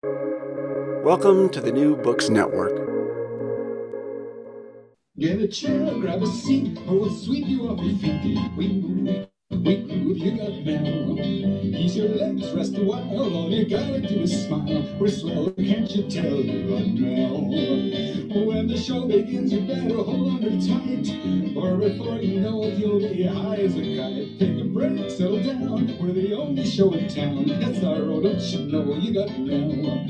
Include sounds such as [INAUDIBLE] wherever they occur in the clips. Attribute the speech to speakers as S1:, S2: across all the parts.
S1: Welcome to the New Books Network.
S2: Get a chair, grab a seat, or we'll sweep you off your feet. We move, we groove, you got Mel. Ease your legs, rest a while, all you gotta do is smile. We're swell, can't you tell you got Mel? Oh, when the show begins, you better hold on tight, or before you know it, you'll be high as a kite. Take a break, settle down, we're the only show in town. That's our road, don't you know you got Mel?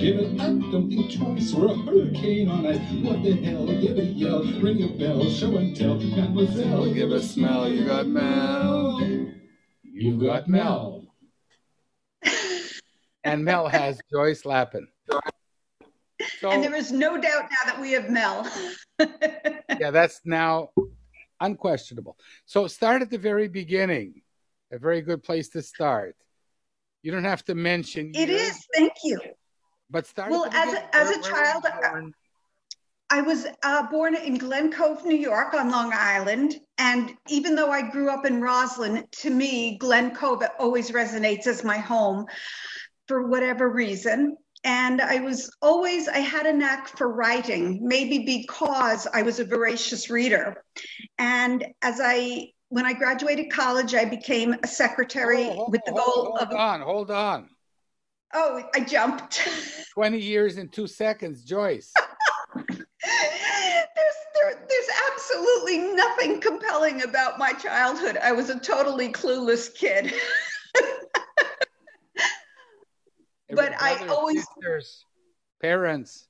S2: Give it up, don't think twice, we're a hurricane on ice. What the hell, give a yell, ring a bell, show and tell. Mademoiselle, give a smell, you got Mel. You've got Mel. [LAUGHS]
S3: and Mel has Joyce Lapin.
S4: So, and there is no doubt now that we have Mel. [LAUGHS]
S3: yeah, that's now unquestionable. So start at the very beginning. A very good place to start. You don't have to mention.
S4: It years. is. Thank you.
S3: But start.
S4: Well, as a, as a child, I was uh, born in Glen Cove, New York, on Long Island. And even though I grew up in Roslyn, to me, Glen Cove always resonates as my home for whatever reason. And I was always, I had a knack for writing, maybe because I was a voracious reader. And as I, when I graduated college, I became a secretary
S3: oh,
S4: with the goal
S3: hold
S4: of.
S3: Hold on, hold on.
S4: Oh, I jumped. [LAUGHS]
S3: 20 years in two seconds, Joyce. [LAUGHS]
S4: there's, there, there's absolutely nothing compelling about my childhood. I was a totally clueless kid. [LAUGHS] but I always.
S3: Sisters, parents.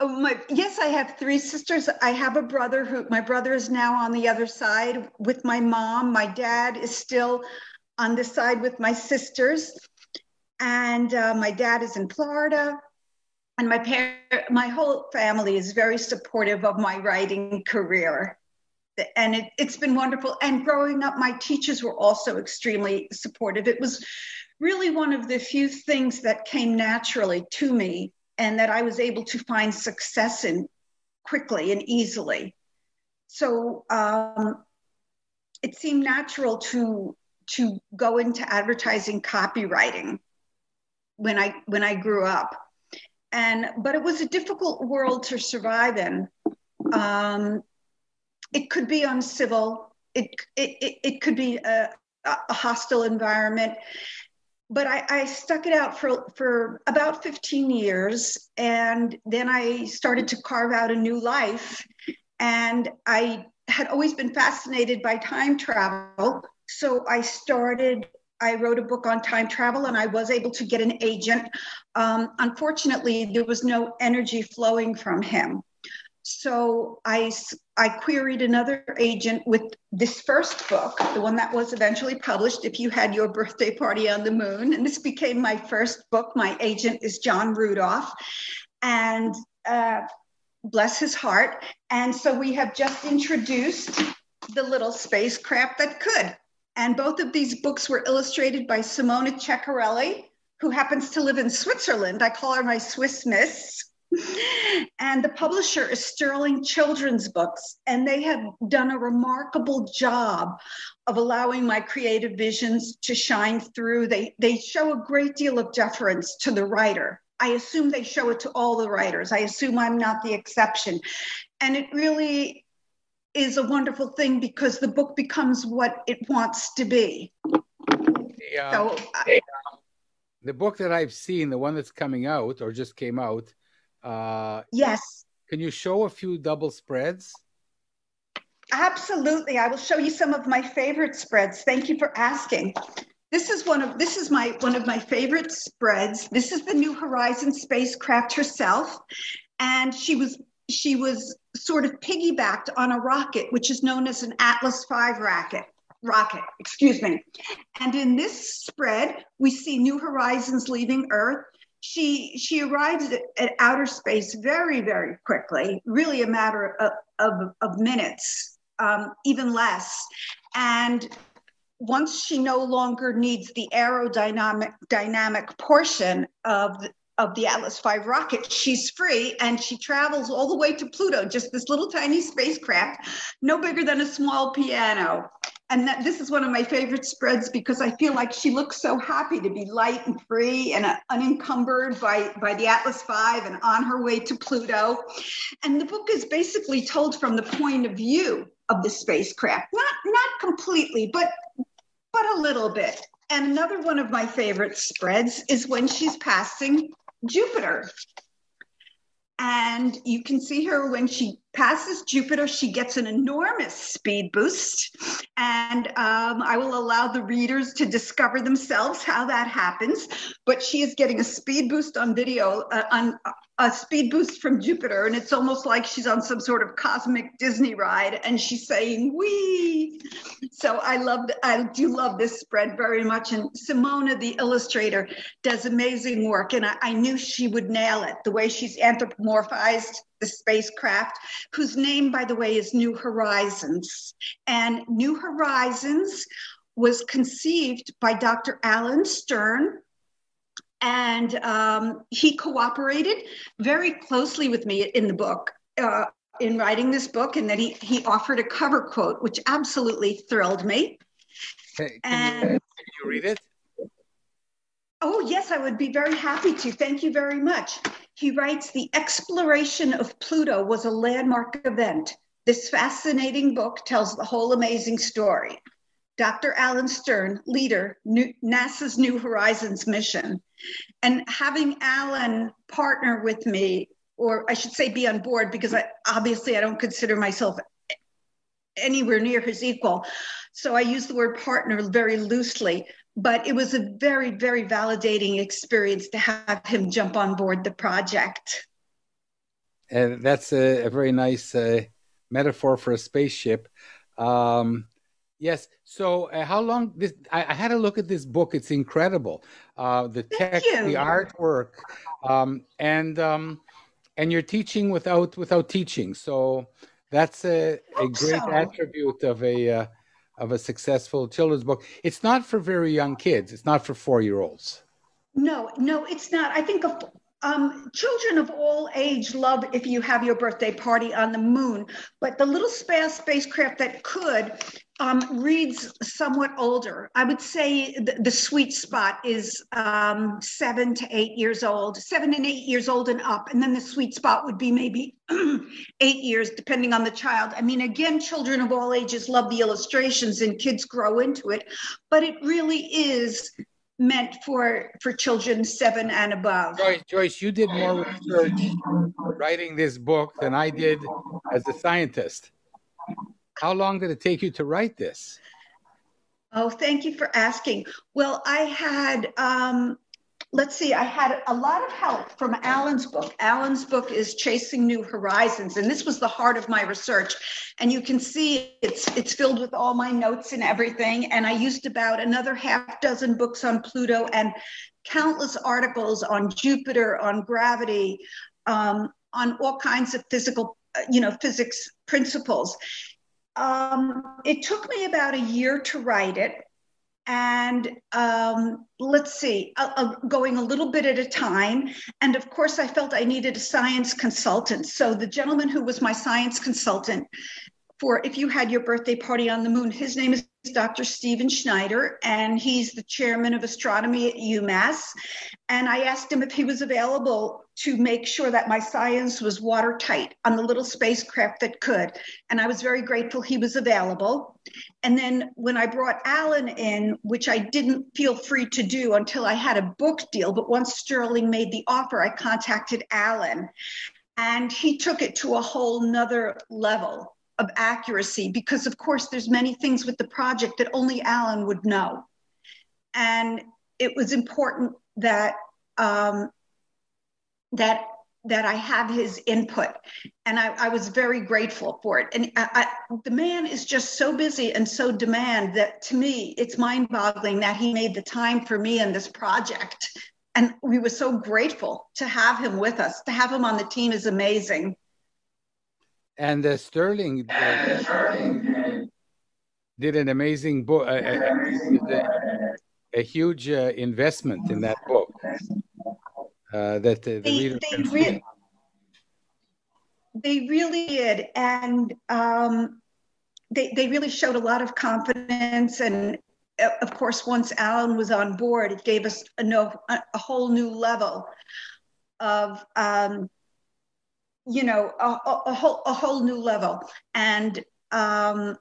S4: Oh, my, yes, I have three sisters. I have a brother who, my brother is now on the other side with my mom. My dad is still on this side with my sisters and uh, my dad is in Florida. And my par- my whole family is very supportive of my writing career, and it, it's been wonderful. And growing up, my teachers were also extremely supportive. It was really one of the few things that came naturally to me, and that I was able to find success in quickly and easily. So um, it seemed natural to to go into advertising copywriting when I when I grew up, and but it was a difficult world to survive in. Um, it could be uncivil. It it it, could be a, a hostile environment. But I, I stuck it out for, for about 15 years. And then I started to carve out a new life. And I had always been fascinated by time travel. So I started I wrote a book on time travel and I was able to get an agent. Um, unfortunately, there was no energy flowing from him. So I, I queried another agent with this first book, the one that was eventually published, If You Had Your Birthday Party on the Moon. And this became my first book. My agent is John Rudolph. And uh, bless his heart. And so we have just introduced the little spacecraft that could. And both of these books were illustrated by Simona Ceccarelli, who happens to live in Switzerland. I call her my Swiss Miss. And the publisher is Sterling Children's Books, and they have done a remarkable job of allowing my creative visions to shine through. They, they show a great deal of deference to the writer. I assume they show it to all the writers. I assume I'm not the exception. And it really is a wonderful thing because the book becomes what it wants to be.
S3: Yeah. So, um, I, um, the book that I've seen, the one that's coming out or just came out. Uh,
S4: yes.
S3: Can you show a few double spreads?
S4: Absolutely. I will show you some of my favorite spreads. Thank you for asking. This is one of this is my one of my favorite spreads. This is the New Horizon spacecraft herself, and she was she was sort of piggybacked on a rocket, which is known as an Atlas V rocket. Rocket, excuse me. And in this spread, we see New Horizons leaving Earth. She she arrives at, outer space very very quickly, really a matter of of, of minutes, um, even less. And once she no longer needs the aerodynamic dynamic portion of the, of the Atlas V rocket, she's free and she travels all the way to Pluto, just this little tiny spacecraft, no bigger than a small piano. And that this is one of my favorite spreads because I feel like she looks so happy to be light and free and uh, unencumbered by by the Atlas V and on her way to Pluto. And the book is basically told from the point of view of the spacecraft, not not completely, but but a little bit. And another one of my favorite spreads is when she's passing Jupiter. And you can see her when she passes Jupiter, she gets an enormous speed boost. And um, I will allow the readers to discover themselves how that happens. But she is getting a speed boost on video, uh, on a speed boost from Jupiter. And it's almost like she's on some sort of cosmic Disney ride and she's saying, Wee. So I love, I do love this spread very much. And Simona, the illustrator, does amazing work. And I, I knew she would nail it the way she's anthropomorphized the spacecraft, whose name, by the way, is New Horizons. And New Horizons was conceived by Dr. Alan Stern. And um, he cooperated very closely with me in the book, uh, in writing this book, and that he, he offered a cover quote, which absolutely thrilled me.
S3: Can, can, and, you, can you read it?
S4: Oh, yes, I would be very happy to. Thank you very much. He writes The exploration of Pluto was a landmark event. This fascinating book tells the whole amazing story. Dr. Alan Stern, leader, New, NASA's New Horizons mission. And having Alan partner with me, or I should say be on board, because I, obviously I don't consider myself anywhere near his equal. So I use the word partner very loosely but it was a very, very validating experience to have him jump on board the project.
S3: And that's a, a very nice uh, metaphor for a spaceship. Um, yes. So, uh, how long? This I, I, had a look at this book. It's incredible. Uh, the text, the artwork, um, and um, and you're teaching without without teaching. So that's a, a great so. attribute of a uh, of a successful children's book. It's not for very young kids. It's not for four year olds.
S4: No, no, it's not. I think of um, children of all age love if you have your birthday party on the moon, but the little space spacecraft that could um, reads somewhat older. I would say the, the sweet spot is um, seven to eight years old, seven and eight years old and up. And then the sweet spot would be maybe [CLEARS THROAT] eight years, depending on the child. I mean, again, children of all ages love the illustrations and kids grow into it, but it really is meant for for children seven and above.
S3: Joyce, Joyce, you did more research writing this book than I did as a scientist. How long did it take you to write this?
S4: Oh, thank you for asking. Well, I had um, let's see, I had a lot of help from Alan's book. Alan's book is Chasing New Horizons, and this was the heart of my research. And you can see it's it's filled with all my notes and everything. And I used about another half dozen books on Pluto and countless articles on Jupiter, on gravity, um, on all kinds of physical, you know, physics principles. Um, it took me about a year to write it and um, let's see, uh, uh, going a little bit at a time. And of course, I felt I needed a science consultant. So the gentleman who was my science consultant for If You Had Your Birthday Party on the Moon, his name is Dr. Stephen Schneider, and he's the chairman of astronomy at UMass. And I asked him if he was available to make sure that my science was watertight on the little spacecraft that could. And I was very grateful he was available. And then when I brought Alan in, which I didn't feel free to do until I had a book deal, but once Sterling made the offer, I contacted Alan. And he took it to a whole nother level of accuracy because of course there's many things with the project that only Alan would know. And it was important that um, that that I have his input, and I, I was very grateful for it. And I, I, the man is just so busy and so demand that to me it's mind-boggling that he made the time for me and this project. And we were so grateful to have him with us. To have him on the team is amazing.
S3: And uh, Sterling, uh, did. an amazing book, a, a, huge uh, investment in that book. Uh, that the, the they, reader
S4: they can really, They really did, and um, they, they really showed a lot of confidence. And uh, of course once alan was on board it gave us a, no, a, a whole new level of um, you know a, a, whole a whole new level. And um,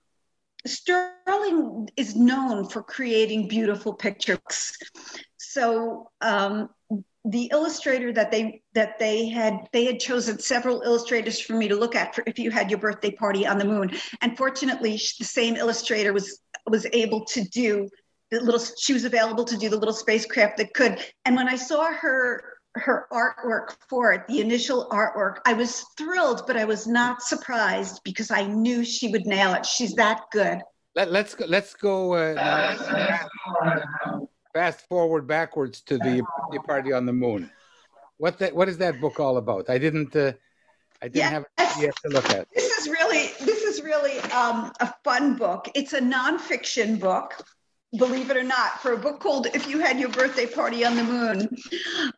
S4: sterling is known for creating beautiful pictures. So um, the illustrator that they that they had they had chosen several illustrators for me to look at for if you had your birthday party on the moon. And fortunately the same illustrator was was able to do the little she was available to do the little spacecraft that could. And when i saw her her artwork for it the initial artwork i was thrilled but i was not surprised because i knew she would nail it she's that good
S3: Let, let's go let's go uh, fast forward backwards to the, party on the moon. What that what is that book all about? I didn't uh, I didn't have yet to look at.
S4: This is really this is really um, a fun book. It's a nonfiction book. Believe it or not, for a book called "If You Had Your Birthday Party on the Moon,"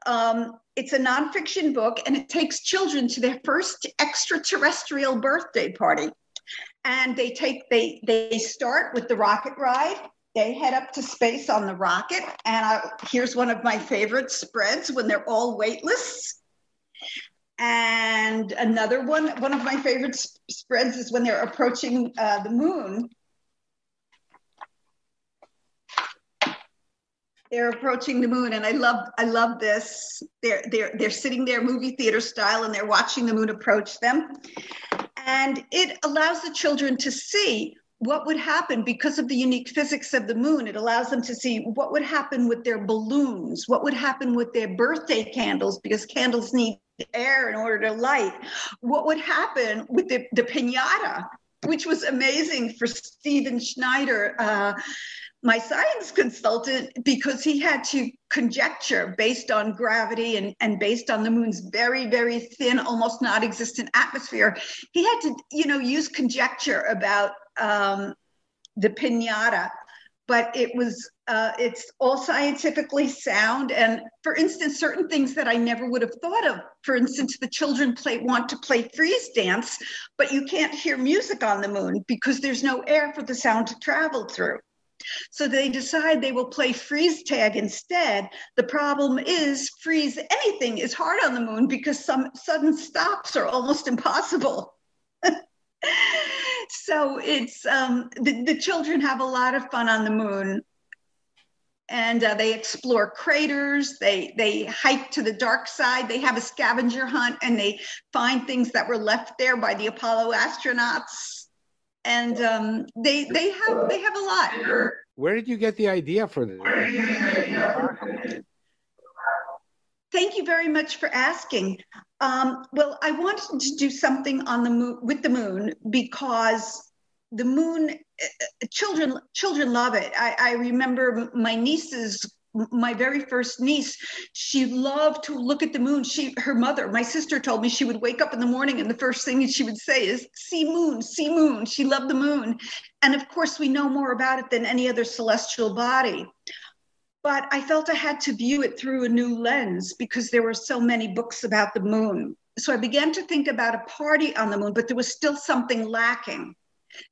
S4: um, it's a nonfiction book, and it takes children to their first extraterrestrial birthday party. And they take they they start with the rocket ride, they head up to space on the rocket. And I, here's one of my favorite spreads when they're all weightless. And another one, one of my favorite spreads is when they're approaching uh, the moon. They're approaching the moon, and I love, I love this. They're they're they're sitting there, movie theater style, and they're watching the moon approach them. And it allows the children to see what would happen because of the unique physics of the moon it allows them to see what would happen with their balloons what would happen with their birthday candles because candles need air in order to light what would happen with the, the piñata which was amazing for Stephen Schneider uh, my science consultant because he had to conjecture based on gravity and, and based on the moon's very very thin almost non-existent atmosphere he had to you know use conjecture about um, the piñata, but it was uh, it's all scientifically sound. And for instance, certain things that I never would have thought of. For instance, the children play want to play freeze dance, but you can't hear music on the moon because there's no air for the sound to travel through. So they decide they will play freeze tag instead. The problem is freeze anything is hard on the moon because some sudden stops are almost impossible. [LAUGHS] so it's um, the, the children have a lot of fun on the moon and uh, they explore craters they they hike to the dark side they have a scavenger hunt and they find things that were left there by the apollo astronauts and um, they they have they have a lot.
S3: Where did you get the idea for this?
S4: Thank you very much for asking. Um, well, I wanted to do something on the moon with the moon because the moon, uh, children, children love it. I, I remember my nieces my very first niece she loved to look at the moon she her mother my sister told me she would wake up in the morning and the first thing she would say is see moon see moon she loved the moon and of course we know more about it than any other celestial body but I felt I had to view it through a new lens because there were so many books about the moon. So I began to think about a party on the moon, but there was still something lacking.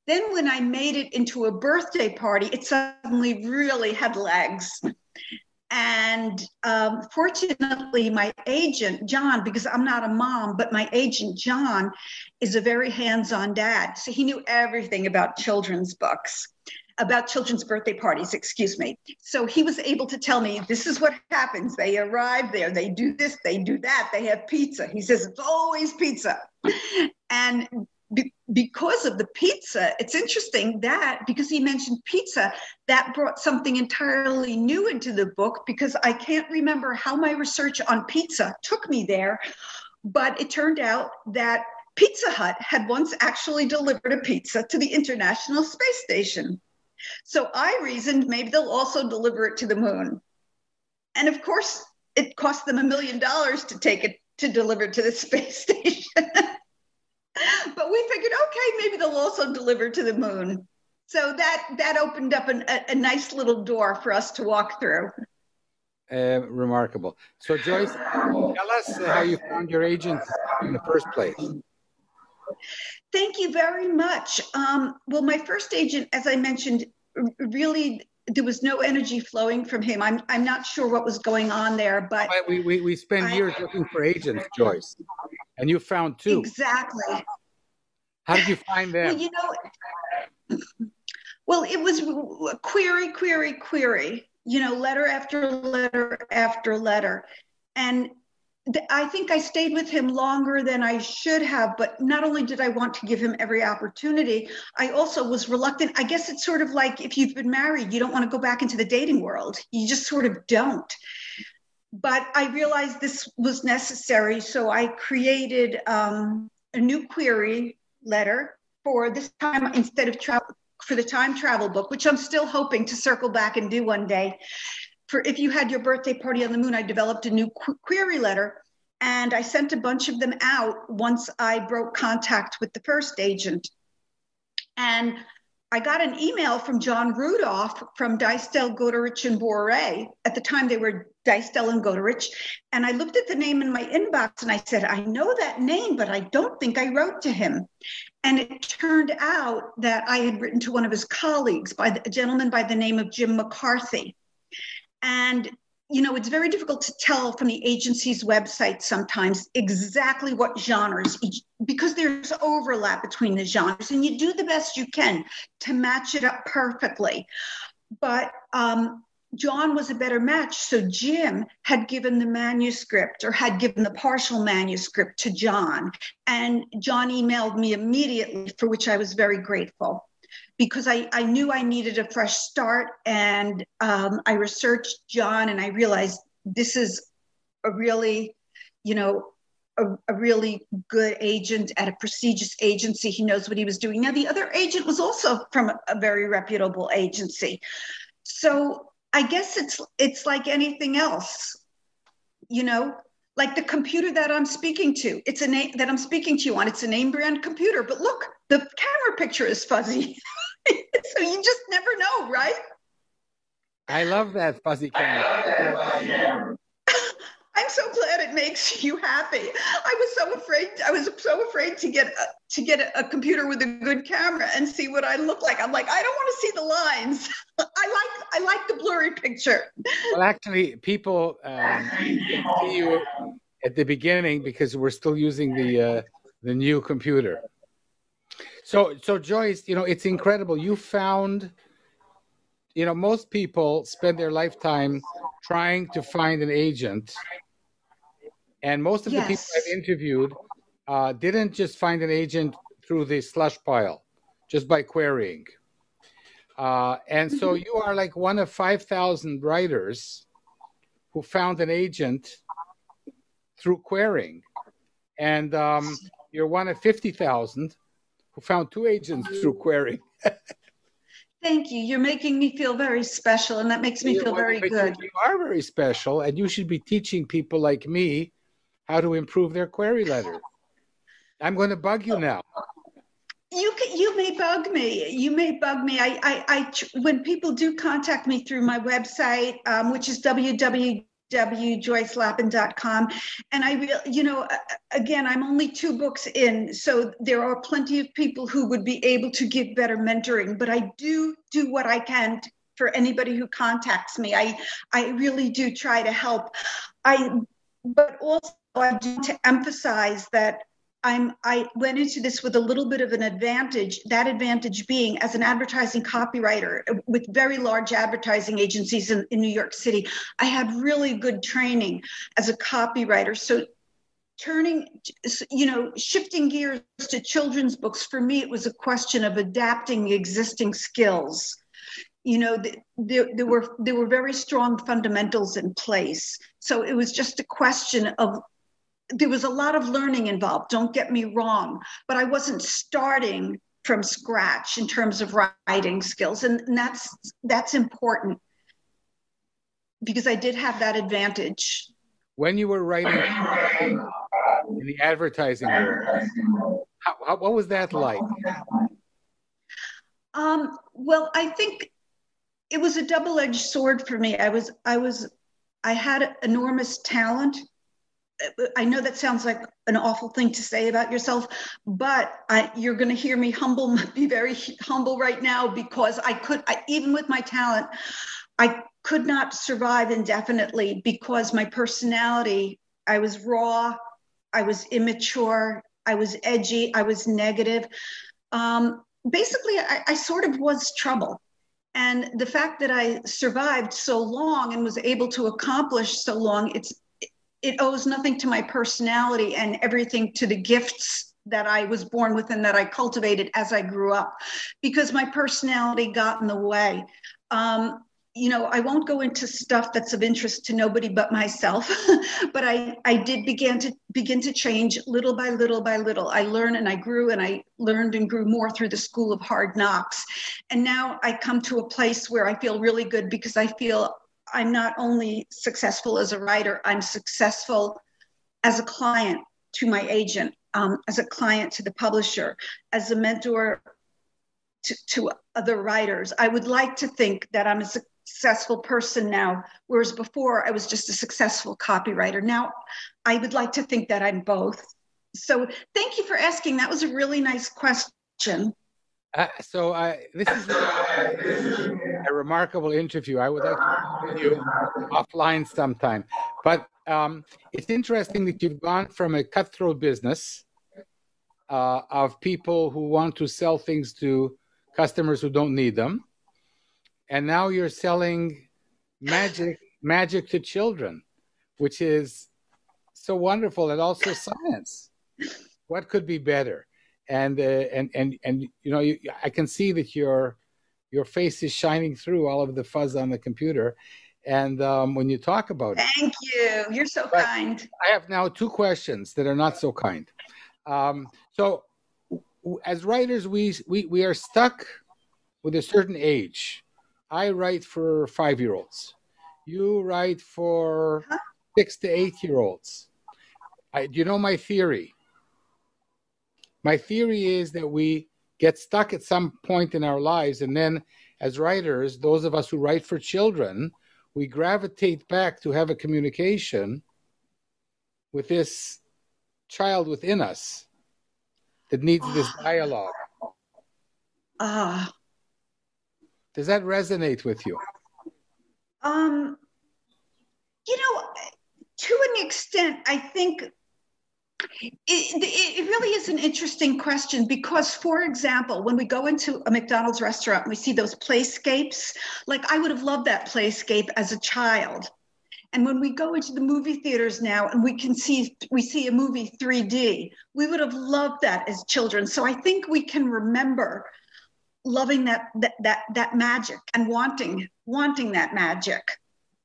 S4: Then, when I made it into a birthday party, it suddenly really had legs. And um, fortunately, my agent, John, because I'm not a mom, but my agent, John, is a very hands on dad. So he knew everything about children's books about children's birthday parties, excuse me. So he was able to tell me this is what happens. They arrive there, they do this, they do that, they have pizza. He says it's always pizza. And be- because of the pizza, it's interesting that because he mentioned pizza, that brought something entirely new into the book because I can't remember how my research on pizza took me there. But it turned out that Pizza Hut had once actually delivered a pizza to the International Space Station. So I reasoned maybe they'll also deliver it to the moon. And of course, it cost them a million dollars to take it to deliver it to the [LAUGHS] space station. But we figured, okay, maybe they'll also deliver to the moon. So that that opened up an, a, a nice little door for us to walk through.
S3: Uh, remarkable. So, Joyce, tell us how you found your agent in the first place.
S4: Thank you very much. Um, well, my first agent, as I mentioned, really there was no energy flowing from him. I'm I'm not sure what was going on there, but
S3: we we, we spend
S4: I,
S3: years looking for agents, Joyce, and you found two.
S4: Exactly.
S3: How did you find them?
S4: Well, you know, well, it was query, query, query. You know, letter after letter after letter, and I think I stayed with him longer than I should have, but not only did I want to give him every opportunity, I also was reluctant. I guess it's sort of like if you've been married, you don't want to go back into the dating world. You just sort of don't. But I realized this was necessary, so I created um, a new query letter for this time instead of travel for the time travel book, which I'm still hoping to circle back and do one day for if you had your birthday party on the moon, I developed a new qu- query letter and I sent a bunch of them out once I broke contact with the first agent. And I got an email from John Rudolph from Dystel, Goderich, and Bourret. At the time, they were Dystel and Goderich. And I looked at the name in my inbox and I said, I know that name, but I don't think I wrote to him. And it turned out that I had written to one of his colleagues, by the, a gentleman by the name of Jim McCarthy. And you know, it's very difficult to tell from the agency's website sometimes exactly what genres, because there's overlap between the genres, and you do the best you can to match it up perfectly. But um, John was a better match. So Jim had given the manuscript or had given the partial manuscript to John. And John emailed me immediately, for which I was very grateful because I, I knew I needed a fresh start. And um, I researched John and I realized this is a really, you know, a, a, really good agent at a prestigious agency. He knows what he was doing. Now, the other agent was also from a, a very reputable agency. So I guess it's it's like anything else, you know, like the computer that I'm speaking to. It's a name that I'm speaking to you on. It's a name brand computer, but look, the camera picture is fuzzy. [LAUGHS] [LAUGHS] so you just never know, right?
S3: I love that fuzzy camera. [LAUGHS]
S4: I'm so glad it makes you happy. I was so afraid. I was so afraid to get a, to get a, computer with a good camera and see what I look like. I'm like, I don't want to see the lines. [LAUGHS] I like I like the blurry picture.
S3: Well, actually, people um, see you at the beginning because we're still using the uh, the new computer. So, so Joyce, you know, it's incredible. You found, you know, most people spend their lifetime trying to find an agent, and most of yes. the people I've interviewed uh, didn't just find an agent through the slush pile, just by querying. Uh, and so mm-hmm. you are like one of 5,000 writers who found an agent through querying. And um, you're one of 50,000 who found two agents through query. [LAUGHS]
S4: Thank you. You're making me feel very special, and that makes me feel very good.
S3: You are very special, and you should be teaching people like me how to improve their query letter. I'm going to bug you now.
S4: You can, you may bug me. You may bug me. I, I, I when people do contact me through my website, um, which is www www.joycelapin.com. And I real, you know, again, I'm only two books in, so there are plenty of people who would be able to give better mentoring, but I do do what I can for anybody who contacts me. I, I really do try to help. I, but also I do to emphasize that I'm I went into this with a little bit of an advantage. That advantage being as an advertising copywriter with very large advertising agencies in, in New York City, I had really good training as a copywriter. So turning you know shifting gears to children's books for me it was a question of adapting existing skills you know there, there were there were very strong fundamentals in place so it was just a question of there was a lot of learning involved, don't get me wrong, but I wasn't starting from scratch in terms of writing skills. And, and that's that's important because I did have that advantage.
S3: When you were writing in the advertising world, how, how, what was that like?
S4: Um, well, I think it was a double-edged sword for me. I was I was I had enormous talent I know that sounds like an awful thing to say about yourself, but I, you're going to hear me humble, [LAUGHS] be very humble right now because I could, I, even with my talent, I could not survive indefinitely because my personality, I was raw, I was immature, I was edgy, I was negative. Um, basically, I, I sort of was trouble. And the fact that I survived so long and was able to accomplish so long, it's it owes nothing to my personality and everything to the gifts that I was born with and that I cultivated as I grew up, because my personality got in the way. Um, you know, I won't go into stuff that's of interest to nobody but myself, [LAUGHS] but I, I did begin to begin to change little by little by little. I learned and I grew and I learned and grew more through the school of hard knocks. And now I come to a place where I feel really good because I feel I'm not only successful as a writer, I'm successful as a client to my agent, um, as a client to the publisher, as a mentor to, to other writers. I would like to think that I'm a successful person now, whereas before I was just a successful copywriter. Now I would like to think that I'm both. So thank you for asking. That was a really nice question.
S3: Uh, so this is a, remarkable interview. I would like to you offline sometime. But um, it's interesting that you've gone from a cutthroat business uh, of people who want to sell things to customers who don't need them, and now you're selling magic magic to children, which is so wonderful and also science. What could be better? And uh, and and and you know you, I can see that your your face is shining through all of the fuzz on the computer, and um, when you talk about
S4: it, thank you. You're so kind.
S3: I have now two questions that are not so kind. Um, so, as writers, we we we are stuck with a certain age. I write for five year olds. You write for huh? six to eight year olds. I, do you know my theory? My theory is that we get stuck at some point in our lives and then as writers those of us who write for children we gravitate back to have a communication with this child within us that needs this dialogue.
S4: Ah. Uh,
S3: does that resonate with you?
S4: Um you know to an extent i think it, it, really is an interesting question because, for example, when we go into a McDonald's restaurant we see those playscapes, like I would have loved that playscape as a child. And when we go into the movie theaters now and we can see we see a movie 3D, we would have loved that as children. So I think we can remember loving that that that, that magic and wanting wanting that magic.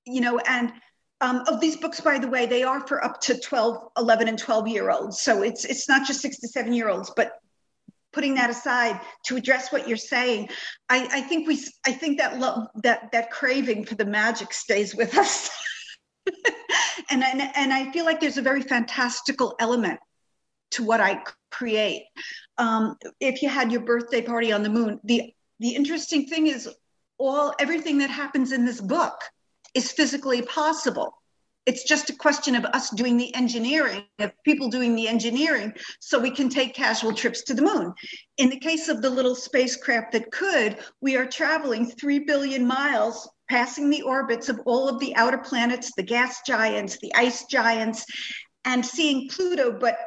S4: You know, and um, of these books, by the way, they are for up to 12, 11, and 12 year olds. So it's it's not just six to seven year olds, but putting that aside to address what you're saying, I, I think we I think that love that that craving for the magic stays with us. [LAUGHS] and, and and I feel like there's a very fantastical element to what I create. Um, if you had your birthday party on the moon, the the interesting thing is all everything that happens in this book is physically possible. It's just a question of us doing the engineering, of people doing the engineering, so we can take casual trips to the moon. In the case of the little spacecraft that could, we are traveling 3 billion miles, passing the orbits of all of the outer planets, the gas giants, the ice giants, and seeing Pluto, but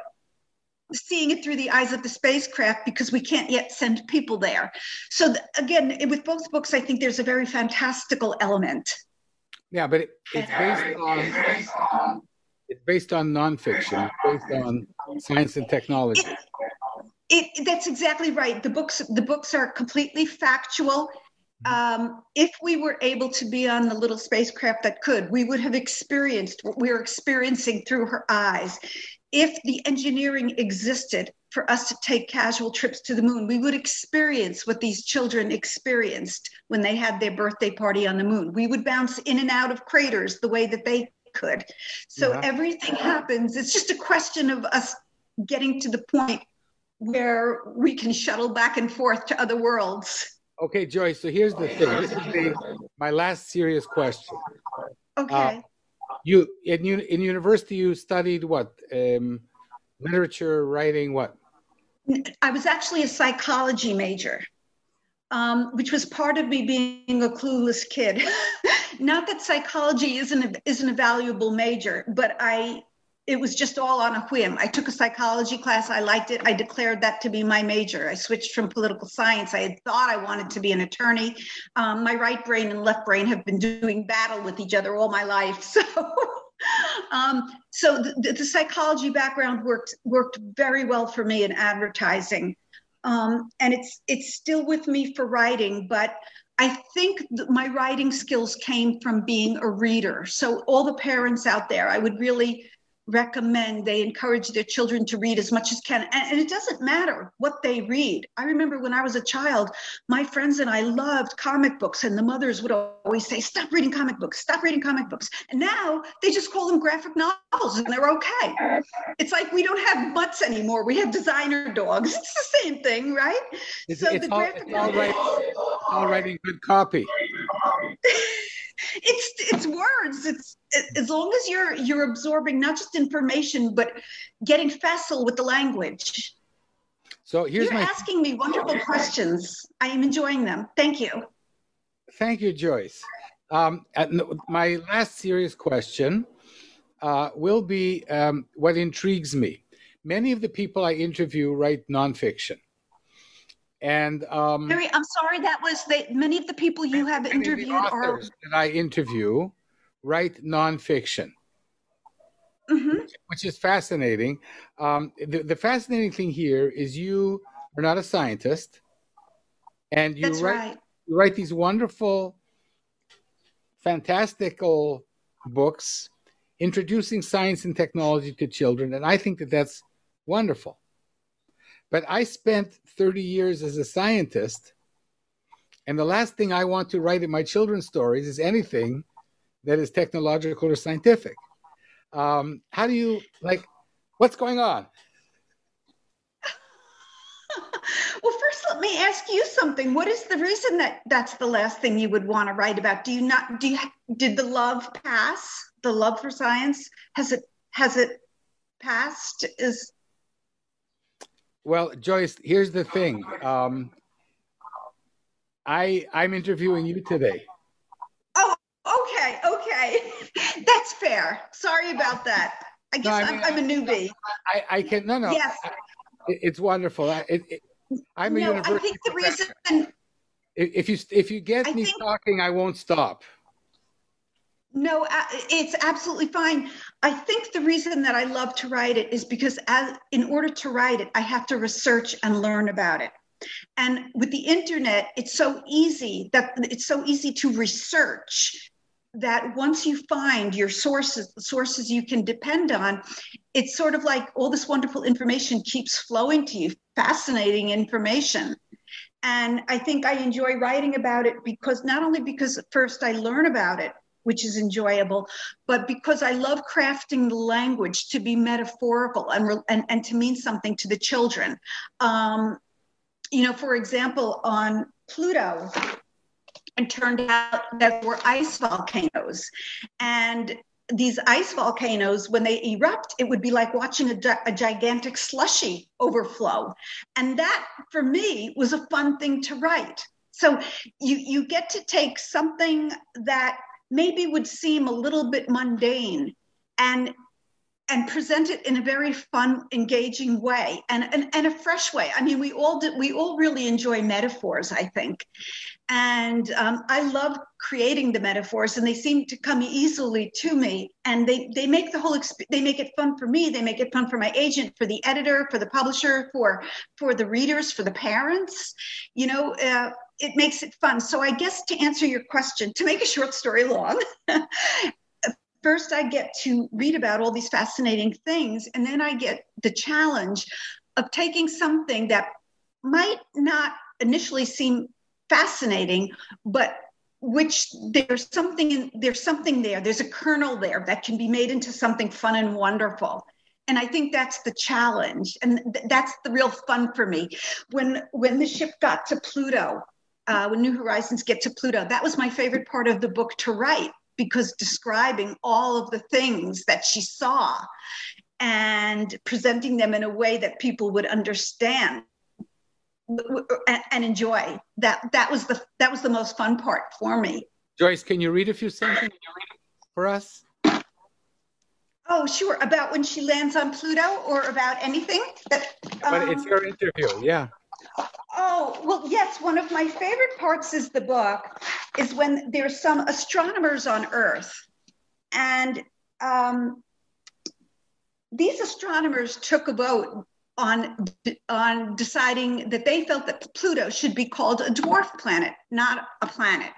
S4: seeing it through the eyes of the spacecraft because we can't yet send people there. So, again, with both books, I think there's a very fantastical element.
S3: Yeah, but it, it's based on it's based on nonfiction. Based on science and technology.
S4: It, it, that's exactly right. The books the books are completely factual. Um, if we were able to be on the little spacecraft that could, we would have experienced what we are experiencing through her eyes if the engineering existed for us to take casual trips to the moon, we would experience what these children experienced when they had their birthday party on the moon. We would bounce in and out of craters the way that they could. So yeah. everything happens. It's just a question of us getting to the point where we can shuttle back and forth to other worlds.
S3: Okay, Joyce. So here's the thing. This is the, my last serious question.
S4: Okay. Uh,
S3: you in in university you studied what um, literature writing what
S4: I was actually a psychology major, um, which was part of me being a clueless kid. [LAUGHS] Not that psychology isn't a, isn't a valuable major, but I it was just all on a whim. I took a psychology class. I liked it. I declared that to be my major. I switched from political science. I had thought I wanted to be an attorney. Um, my right brain and left brain have been doing battle with each other all my life. [LAUGHS] So um, so the, the, psychology background worked worked very well for me in advertising, um, and it's it's still with me for writing. But I think my writing skills came from being a reader. So all the parents out there, I would really recommend they encourage their children to read as much as can. And, and, it doesn't matter what they read. I remember when i was a child my friends and i loved comic books and the mothers would always say stop reading comic books stop reading comic books. And now they just call them graphic novels and they're okay. It's like we don't have butts anymore. We have designer dogs. [LAUGHS] It's the same thing right?
S3: It's, so it's, the all, graphic it's all, right, all writing good copy [LAUGHS]
S4: it's it's words. It's as long as you're you're absorbing not just information but getting facile with the language.
S3: So here's
S4: you're
S3: my
S4: asking me wonderful questions. I am enjoying them. Thank you.
S3: Thank you joyce. Um, my last serious question uh, will be um, what intrigues me. Many of the people i interview write nonfiction and um,
S4: Mary, I'm sorry, that was the, many of the people you have interviewed are
S3: that I interview write nonfiction, mm-hmm. which, which, is fascinating. Um, the, the, fascinating thing here is you are not a scientist, and you
S4: That's
S3: write
S4: right.
S3: you write these wonderful, fantastical books introducing science and technology to children, and I think that that's wonderful. But I spent 30 years as a scientist, and the last thing I want to write in my children's stories is anything that is technological or scientific. Um, how do you like? What's going on? [LAUGHS]
S4: well, first, let me ask you something. What is the reason that that's the last thing you would want to write about? Do you not? Do you? Did the love pass? The love for science has it? Has it passed? Is
S3: well, Joyce, here's the thing. Um, I I'm interviewing you today.
S4: Oh, okay, okay, [LAUGHS] that's fair. Sorry about that. I guess no, I am I'm a newbie.
S3: I, I can no no.
S4: Yes,
S3: it, it's wonderful. I, it, it, I'm a
S4: no,
S3: university.
S4: I think the
S3: professor.
S4: reason.
S3: If you if you get I me think, talking, I won't stop.
S4: No, it's absolutely fine. I think the reason that I love to write it is because as in order to write it, I have to research and learn about it. And with the internet, it's so easy that it's so easy to research that once you find your sources, sources you can depend on, it's sort of like all this wonderful information keeps flowing to you, fascinating information. And I think I enjoy writing about it because not only because first I learn about it, which is enjoyable, but because I love crafting the language to be metaphorical and, and, and to mean something to the children. Um, you know, for example, on Pluto, it turned out that were ice volcanoes. And these ice volcanoes, when they erupt, it would be like watching a, a, gigantic slushy overflow. And that, for me, was a fun thing to write. So you, you get to take something that maybe would seem a little bit mundane and and present it in a very fun engaging way and, and, and a fresh way. I mean we all did we all really enjoy metaphors i think. And um, i love creating the metaphors and they seem to come easily to me and they they make the whole exp- they make it fun for me. They make it fun for my agent for the editor for the publisher for for the readers for the parents. You know uh, it makes it fun. So I guess to answer your question, to make a short story long, [LAUGHS] first I get to read about all these fascinating things, and then I get the challenge of taking something that might not initially seem fascinating, but which there's something in, there's something there. There's a kernel there that can be made into something fun and wonderful. And i think that's the challenge and th- that's the real fun for me. When when the ship got to pluto uh, when New Horizons get to Pluto. That was my favorite part of the book to write because describing all of the things that she saw and presenting them in a way that people would understand and enjoy. That that was the that was the most fun part for me.
S3: Joyce can you read a few sentences for us?
S4: Oh sure. About when she lands on pluto or about anything that
S3: um, but it's your interview yeah
S4: oh well yes one of my favorite parts is the book is when there's some astronomers on earth and um, these astronomers took a vote on on deciding that they felt that Pluto should be called a dwarf planet, not a planet.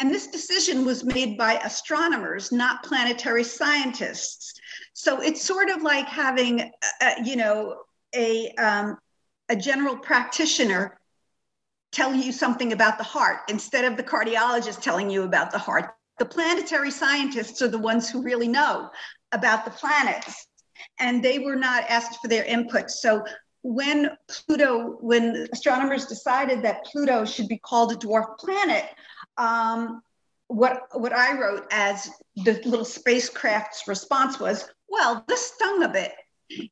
S4: And this decision was made by astronomers, not planetary scientists. So it's sort of like having, uh, you know, a um, a general practitioner tell you something about the heart instead of the cardiologist telling you about the heart. The planetary scientists are the ones who really know about the planets and they were not asked for their input. So when Pluto, when astronomers decided that Pluto should be called a dwarf planet, um, what what I wrote as the little spacecraft's response was, well, this stung a bit.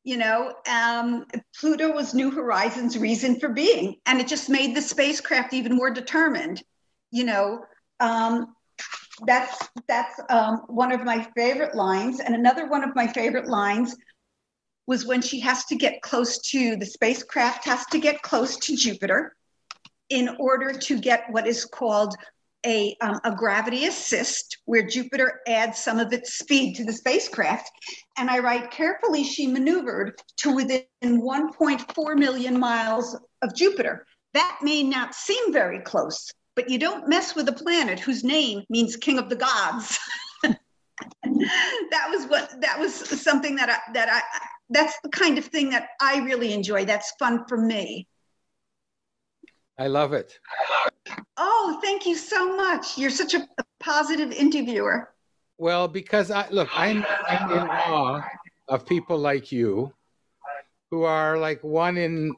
S4: You know, um, Pluto was New Horizons' reason for being, and it just made the spacecraft even more determined. You know, um, that's that's um, one of my favorite lines. And another one of my favorite lines was when she has to get close to the spacecraft has to get close to Jupiter in order to get what is called a, um, a gravity assist, where Jupiter adds some of its speed to the spacecraft. And I write carefully, she maneuvered to within 1.4 million miles of Jupiter. That may not seem very close, but you don't mess with a planet whose name means king of the gods. [LAUGHS] that was what that was something that I, that I that's the kind of thing that I really enjoy. That's fun for me.
S3: I love it.
S4: Oh, thank you so much. You're such a, positive interviewer.
S3: Well, because I look, I'm, I'm in awe of people like you who are like one in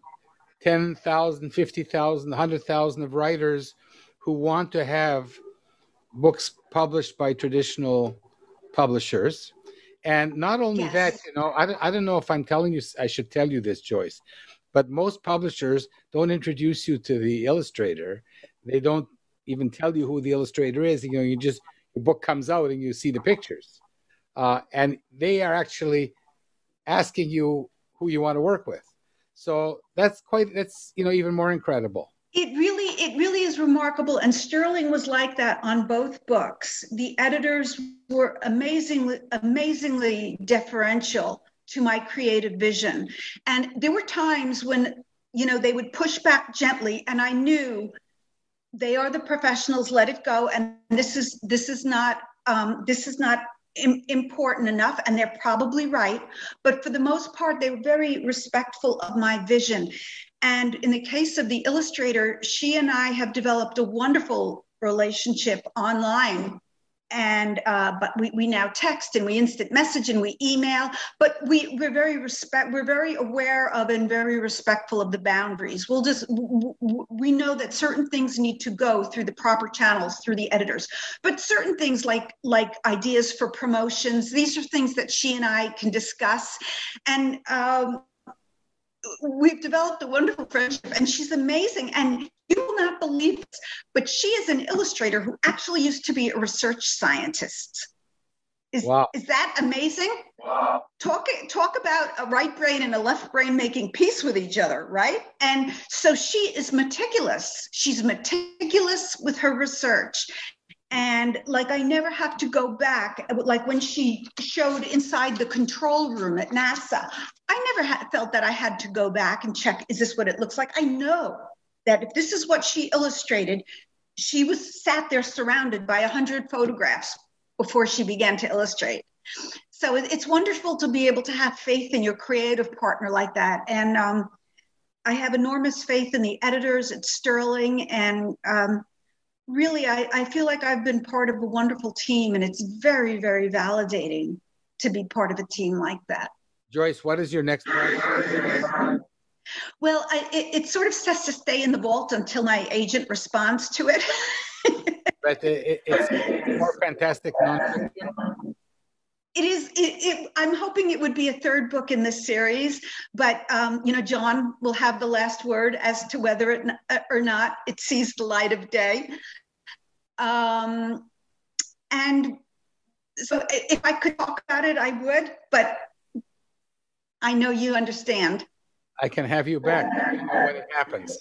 S3: 10,000, 50,000, 100,000 of writers who want to have books published by traditional publishers. And not only yes. that, you know, I I don't know if I'm telling you, I should tell you this, Joyce, but most publishers don't introduce you to the illustrator. They don't even tell you who the illustrator is. You know, you just, your book comes out and you see the pictures. Uh, and they are actually asking you who you want to work with. So that's quite, that's, you know, even more incredible.
S4: It really, it really is remarkable. And Sterling was like that on both books. The editors were amazingly, amazingly deferential to my creative vision. And there were times when, you know, they would push back gently, and I knew they are the professionals, let it go. And this is this is not um, this is not important enough and they're probably right but for the most part they were very respectful of my vision and in the case of the illustrator, she and I have developed a wonderful relationship online. And uh, but we, we now text and we instant message and we email, but we, we're very respect we're very aware of and very respectful of the boundaries. We'll just we know that certain things need to go through the proper channels through the editors, but certain things like like ideas for promotions, these are things that she and I can discuss. And um, we've developed a wonderful friendship and she's amazing. And you will not believe this but she is an illustrator who actually used to be a research scientist. Is, wow. is that amazing? Wow. talk talk about a right brain and a left brain making peace with each other right? And so she is meticulous. She's meticulous with her research and like i never have to go back like when she showed inside the control room at nasa i never had, felt that i had to go back and check is this what it looks like? I know that if this is what she illustrated she was sat there surrounded by 100 photographs before she began to illustrate. So it's wonderful to be able to have faith in your creative partner like that. And um, i have enormous faith in the editors at sterling and um, really, I, I feel like I've been part of a wonderful team, and it's very, very validating to be part of a team like that.
S3: Joyce, what is your next project?
S4: Well, I, it, it, sort of says to stay in the vault until my agent responds to it. [LAUGHS]
S3: but it, it's more fantastic nonfiction.
S4: It is. It, it, I'm hoping it would be a third book in this series, but um, you know, John will have the last word as to whether it or not it sees the light of day. Um, and so, if I could talk about it, I would, but I know you understand.
S3: I can have you back when it happens.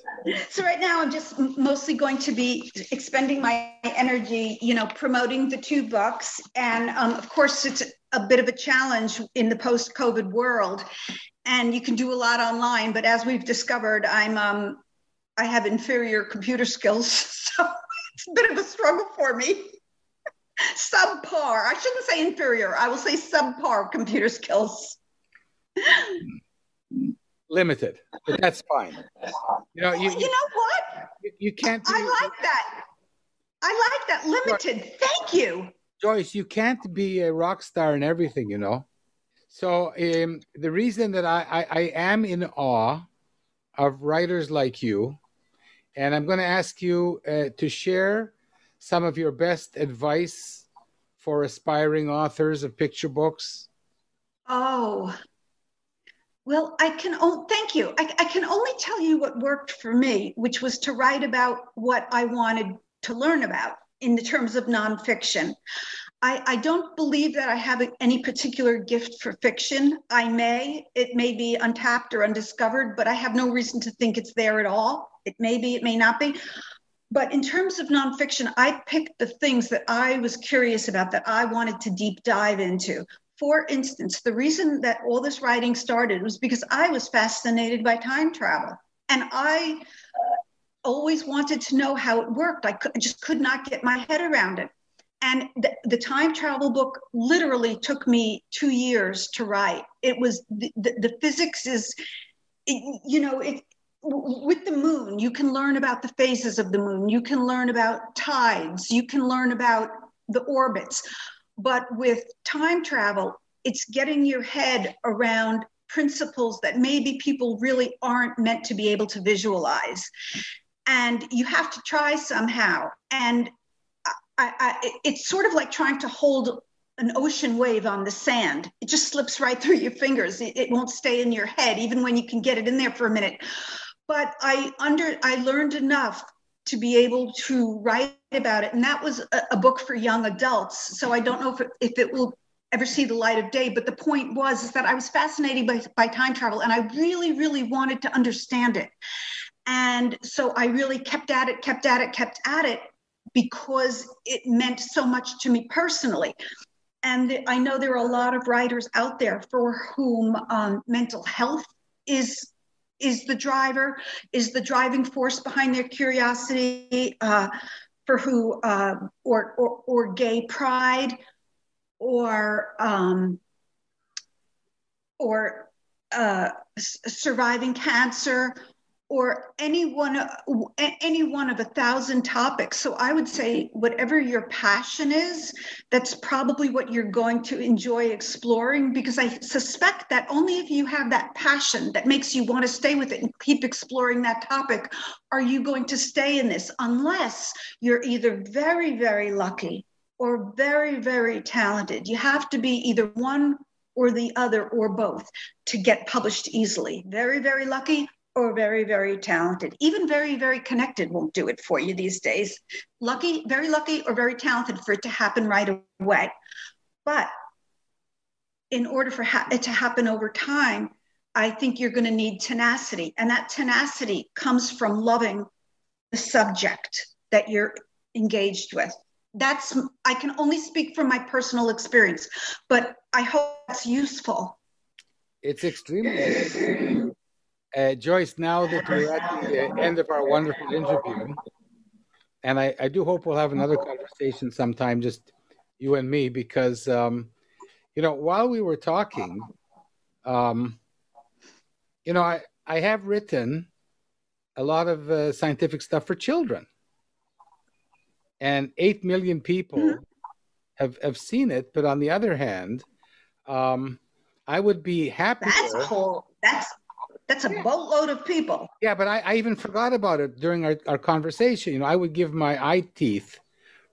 S4: So right now, I'm just mostly going to be expending my energy, you know, promoting the two books, and um, of course, it's a bit of a challenge in the post-COVID world, and you can do a lot online. But as we've discovered, I'm um, I have inferior computer skills, [LAUGHS] so it's a bit of a struggle for me. [LAUGHS] subpar. I shouldn't say inferior. I will say subpar computer skills
S3: limited, but that's fine.
S4: You know, you, you know what?
S3: You, you can't.
S4: I like that. I like that. Limited. Thank you.
S3: Joyce, you can't be a rock star in everything, you know. So um, the reason that I, I, I am in awe of writers like you, and I'm going to ask you uh, to share some of your best advice for aspiring authors of picture books.
S4: Oh, well, I can oh, thank you. I, I can only tell you what worked for me, which was to write about what I wanted to learn about in the terms of nonfiction. I, I, don't believe that I have any particular gift for fiction. I may, it may be untapped or undiscovered, but I have no reason to think it's there at all. It may be, it may not be. But in terms of nonfiction, I picked the things that I was curious about that I wanted to deep dive into for instance, the reason that all this writing started was because I was fascinated by time travel. And I always wanted to know how it worked. I, could, I just could not get my head around it. And the, the, time travel book literally took me two years to write. It was the, the, the physics is, it, you know, it, with the moon, you can learn about the phases of the moon, you can learn about tides, you can learn about the orbits. But with time travel, it's getting your head around principles that maybe people really aren't meant to be able to visualize. And you have to try somehow. And I, I, it's sort of like trying to hold an ocean wave on the sand. It just slips right through your fingers. It, it won't stay in your head, even when you can get it in there for a minute. But I under I learned enough to be able to write about it. And that was a, a book for young adults. So I don't know if it, if it will ever see the light of day. But the point was is that I was fascinated by, by time travel and I really, really wanted to understand it. And so I really kept at it, kept at it, kept at it because it meant so much to me personally. And I know there are a lot of writers out there for whom um, mental health is is the driver, is the driving force behind their curiosity, uh, for who, uh, or, or, or gay pride, or um, or uh, surviving cancer, or any one any one of a thousand topics. So i would say whatever your passion is that's probably what you're going to enjoy exploring because i suspect that only if you have that passion that makes you want to stay with it and keep exploring that topic are you going to stay in this unless you're either very very lucky or very very talented. You have to be either one or the other or both to get published easily. Very very lucky or very, very talented. Even very, very connected won't do it for you these days. Lucky, very lucky, or very talented for it to happen right away. But in order for ha- it to happen over time, I think you're going to need tenacity. And that tenacity comes from loving the subject that you're engaged with. That's, I can only speak from my personal experience, but I hope that's useful.
S3: It's extremely uh, Joyce, now that we're at the end of our wonderful interview, and I, I do hope we'll have another conversation sometime, just you and me, because, um, you know, while we were talking, um, you know, I, I have written a lot of uh, scientific stuff for children. And 8 million people mm-hmm. have, have seen it. But on the other hand, um, I would be happy.
S4: That's cool. That's that's a yeah. boatload of people.
S3: Yeah, but I, I, even forgot about it during our, our conversation. You know, I would give my eye teeth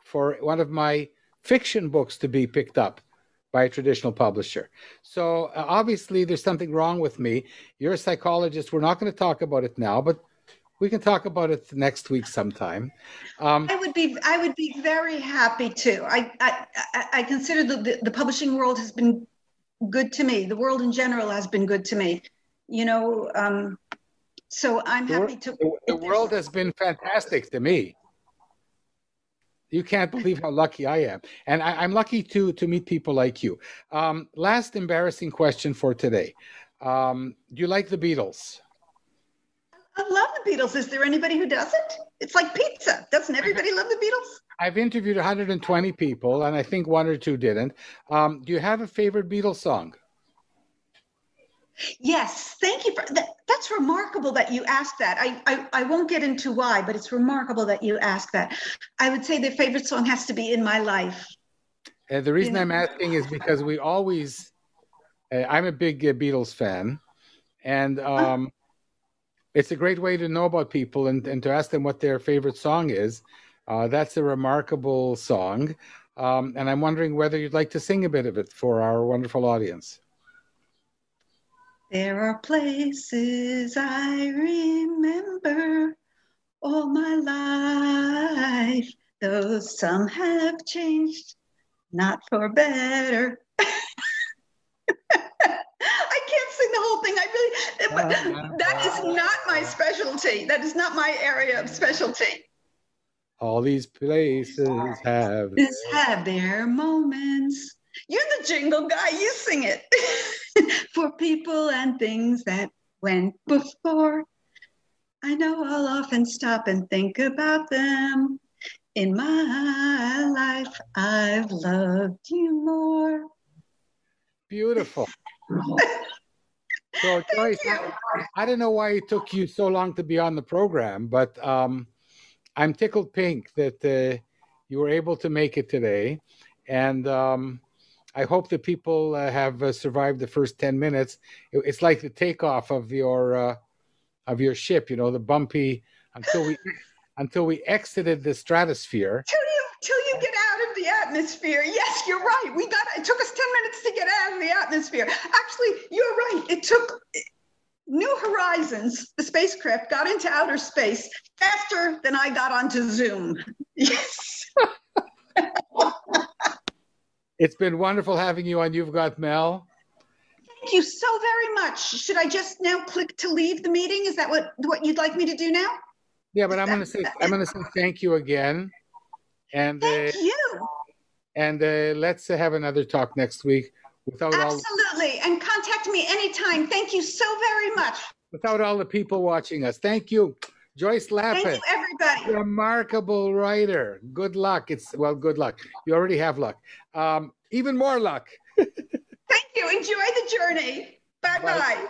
S3: for one of my fiction books to be picked up by a traditional publisher. So uh, obviously, there's something wrong with me. You're a psychologist. We're not going to talk about it now, but we can talk about it next week sometime.
S4: Um, I would be I would be very happy to. I I, I consider the, the, the publishing world has been good to me. The world in general has been good to me. You know, um, so I'm happy to.
S3: The, world has been fantastic to me. You can't believe how lucky I am, and I, am lucky to to meet people like you. Um, last embarrassing question for today: um, Do you like the Beatles?
S4: I love the Beatles. Is there anybody who doesn't? It's like pizza. Doesn't everybody love the Beatles?
S3: I've interviewed 120 people, and I think one or two didn't. Um, do you have a favorite Beatles song?
S4: Yes, thank you for that. That's remarkable that you asked that. I, I, I won't get into why, but it's remarkable that you asked that. I would say the favorite song has to be "In My Life."
S3: And the reason I'm asking is because we always, uh, I'm a big uh, Beatles fan, and um, it's a great way to know about people and, and to ask them what their favorite song is. Uh, that's a remarkable song. Um, and I'm wondering whether you'd like to sing a bit of it for our wonderful audience.
S4: There are places I remember all my life, though some have changed, not for better. [LAUGHS] I can't sing the whole thing. I really, that is not my specialty. That is not my area of specialty.
S3: All these places have
S4: have their moments. You're the jingle guy. You sing it [LAUGHS] for people and things that went before. I know I'll often stop and think about them. In my life, I've loved you more.
S3: Beautiful. [LAUGHS] So Joyce, I, I, don't know why it took you so long to be on the program, but um, I'm tickled pink that uh, you were able to make it today, and um, I hope that people uh, have uh, survived the first ten minutes. It, it's like the takeoff of your uh, of your ship, you know, the bumpy until we [LAUGHS] until we exited the stratosphere.
S4: Till you till you get out of the atmosphere. Yes, you're right. We got it took us 10 minutes to get out of the atmosphere. Actually, you're right. It took New Horizons, the spacecraft, got into outer space faster than I got onto Zoom. [LAUGHS] Yes. [LAUGHS]
S3: it's been wonderful having you on You've Got Mel.
S4: Thank you so very much. Should I just now click to leave the meeting? Is that what, what you'd like me to do now?
S3: Yeah, but I'm going to say I'm going to say thank you again. And
S4: thank uh, you.
S3: And uh, let's have another talk next week
S4: without absolutely. All, and contact me anytime. Thank you so very much.
S3: Without all the people watching us, thank you. Joyce Lapin.
S4: Thank you, everybody.
S3: Remarkable writer. Good luck. It's well, good luck. You already have luck. Um, even more luck. [LAUGHS]
S4: Thank you. Enjoy the journey. Bye bye.